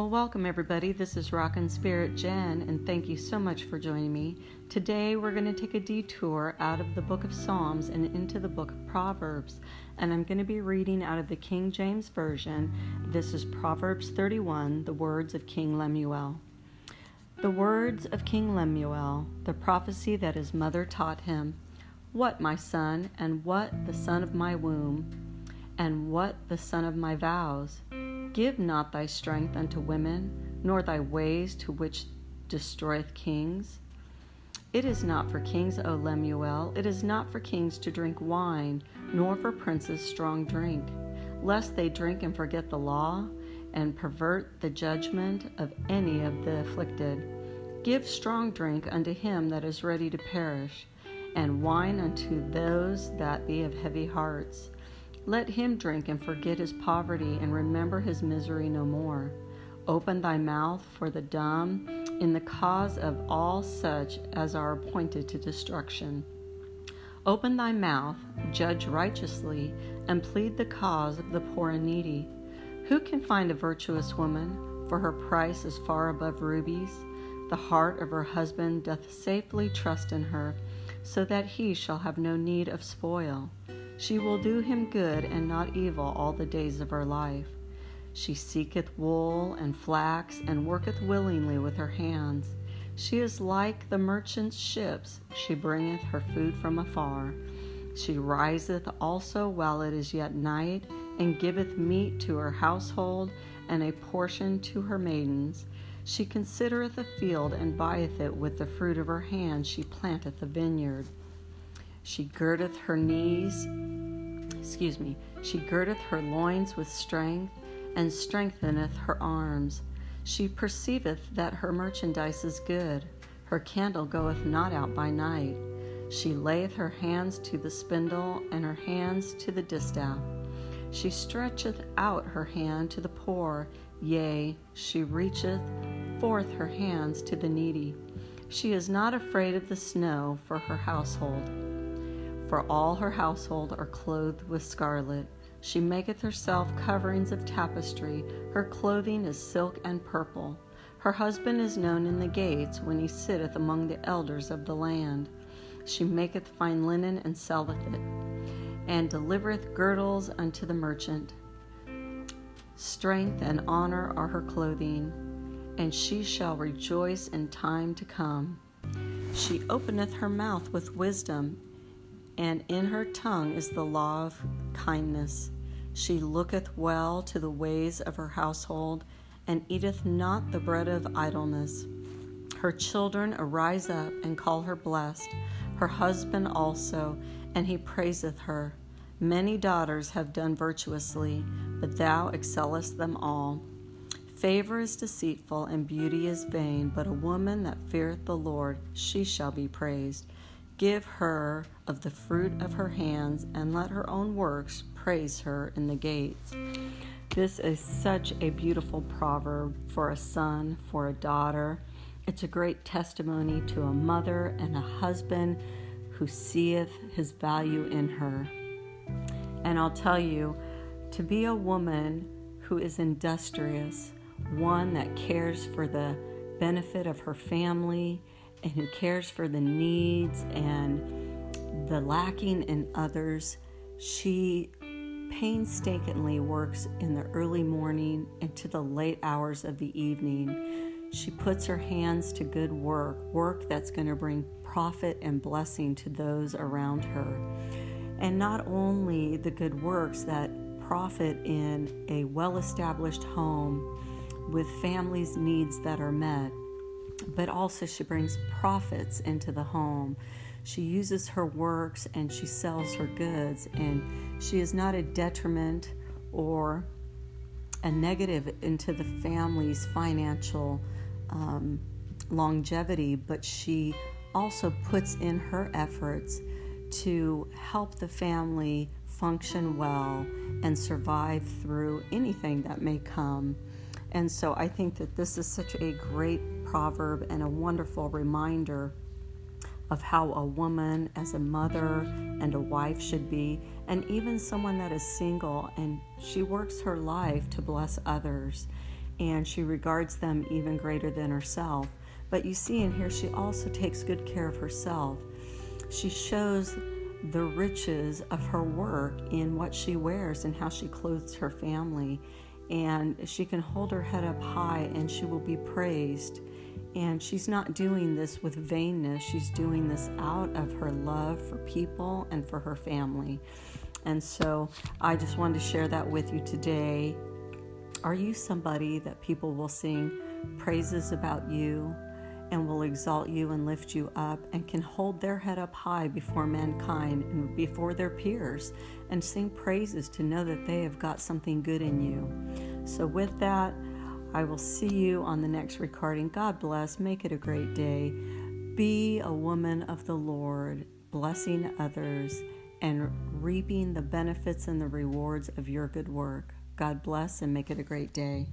Well, welcome everybody. This is Rockin' Spirit Jen, and thank you so much for joining me. Today we're going to take a detour out of the book of Psalms and into the book of Proverbs, and I'm going to be reading out of the King James Version. This is Proverbs 31, the words of King Lemuel. The words of King Lemuel, the prophecy that his mother taught him. What, my son, and what the son of my womb, and what the son of my vows? Give not thy strength unto women, nor thy ways to which destroyeth kings. It is not for kings, O Lemuel, it is not for kings to drink wine, nor for princes strong drink, lest they drink and forget the law, and pervert the judgment of any of the afflicted. Give strong drink unto him that is ready to perish, and wine unto those that be of heavy hearts. Let him drink and forget his poverty and remember his misery no more. Open thy mouth for the dumb in the cause of all such as are appointed to destruction. Open thy mouth, judge righteously, and plead the cause of the poor and needy. Who can find a virtuous woman? For her price is far above rubies. The heart of her husband doth safely trust in her, so that he shall have no need of spoil. She will do him good and not evil all the days of her life. She seeketh wool and flax, and worketh willingly with her hands. She is like the merchant's ships, she bringeth her food from afar. She riseth also while it is yet night, and giveth meat to her household, and a portion to her maidens. She considereth a field, and buyeth it with the fruit of her hand, she planteth a vineyard. She girdeth her knees, excuse me, she girdeth her loins with strength, and strengtheneth her arms. She perceiveth that her merchandise is good. Her candle goeth not out by night. She layeth her hands to the spindle, and her hands to the distaff. She stretcheth out her hand to the poor, yea, she reacheth forth her hands to the needy. She is not afraid of the snow for her household for all her household are clothed with scarlet. She maketh herself coverings of tapestry, her clothing is silk and purple. Her husband is known in the gates when he sitteth among the elders of the land. She maketh fine linen and selleth it, and delivereth girdles unto the merchant. Strength and honor are her clothing, and she shall rejoice in time to come. She openeth her mouth with wisdom and in her tongue is the law of kindness. She looketh well to the ways of her household, and eateth not the bread of idleness. Her children arise up and call her blessed, her husband also, and he praiseth her. Many daughters have done virtuously, but thou excellest them all. Favor is deceitful, and beauty is vain, but a woman that feareth the Lord, she shall be praised. Give her of the fruit of her hands, and let her own works praise her in the gates. This is such a beautiful proverb for a son, for a daughter. It's a great testimony to a mother and a husband who seeth his value in her. And I'll tell you, to be a woman who is industrious, one that cares for the benefit of her family, and who cares for the needs and the lacking in others. She painstakingly works in the early morning into the late hours of the evening. She puts her hands to good work, work that's going to bring profit and blessing to those around her. And not only the good works that profit in a well established home with families' needs that are met, but also she brings profits into the home. She uses her works and she sells her goods, and she is not a detriment or a negative into the family's financial um, longevity, but she also puts in her efforts to help the family function well and survive through anything that may come. And so I think that this is such a great proverb and a wonderful reminder of how a woman, as a mother and a wife, should be, and even someone that is single and she works her life to bless others. and she regards them even greater than herself. But you see in here, she also takes good care of herself. She shows the riches of her work in what she wears and how she clothes her family. And she can hold her head up high and she will be praised. And she's not doing this with vainness, she's doing this out of her love for people and for her family. And so I just wanted to share that with you today. Are you somebody that people will sing praises about you? and will exalt you and lift you up and can hold their head up high before mankind and before their peers and sing praises to know that they have got something good in you. So, with that, I will see you on the next recording. God bless. Make it a great day. Be a woman of the Lord, blessing others and reaping the benefits and the rewards of your good work. God bless and make it a great day.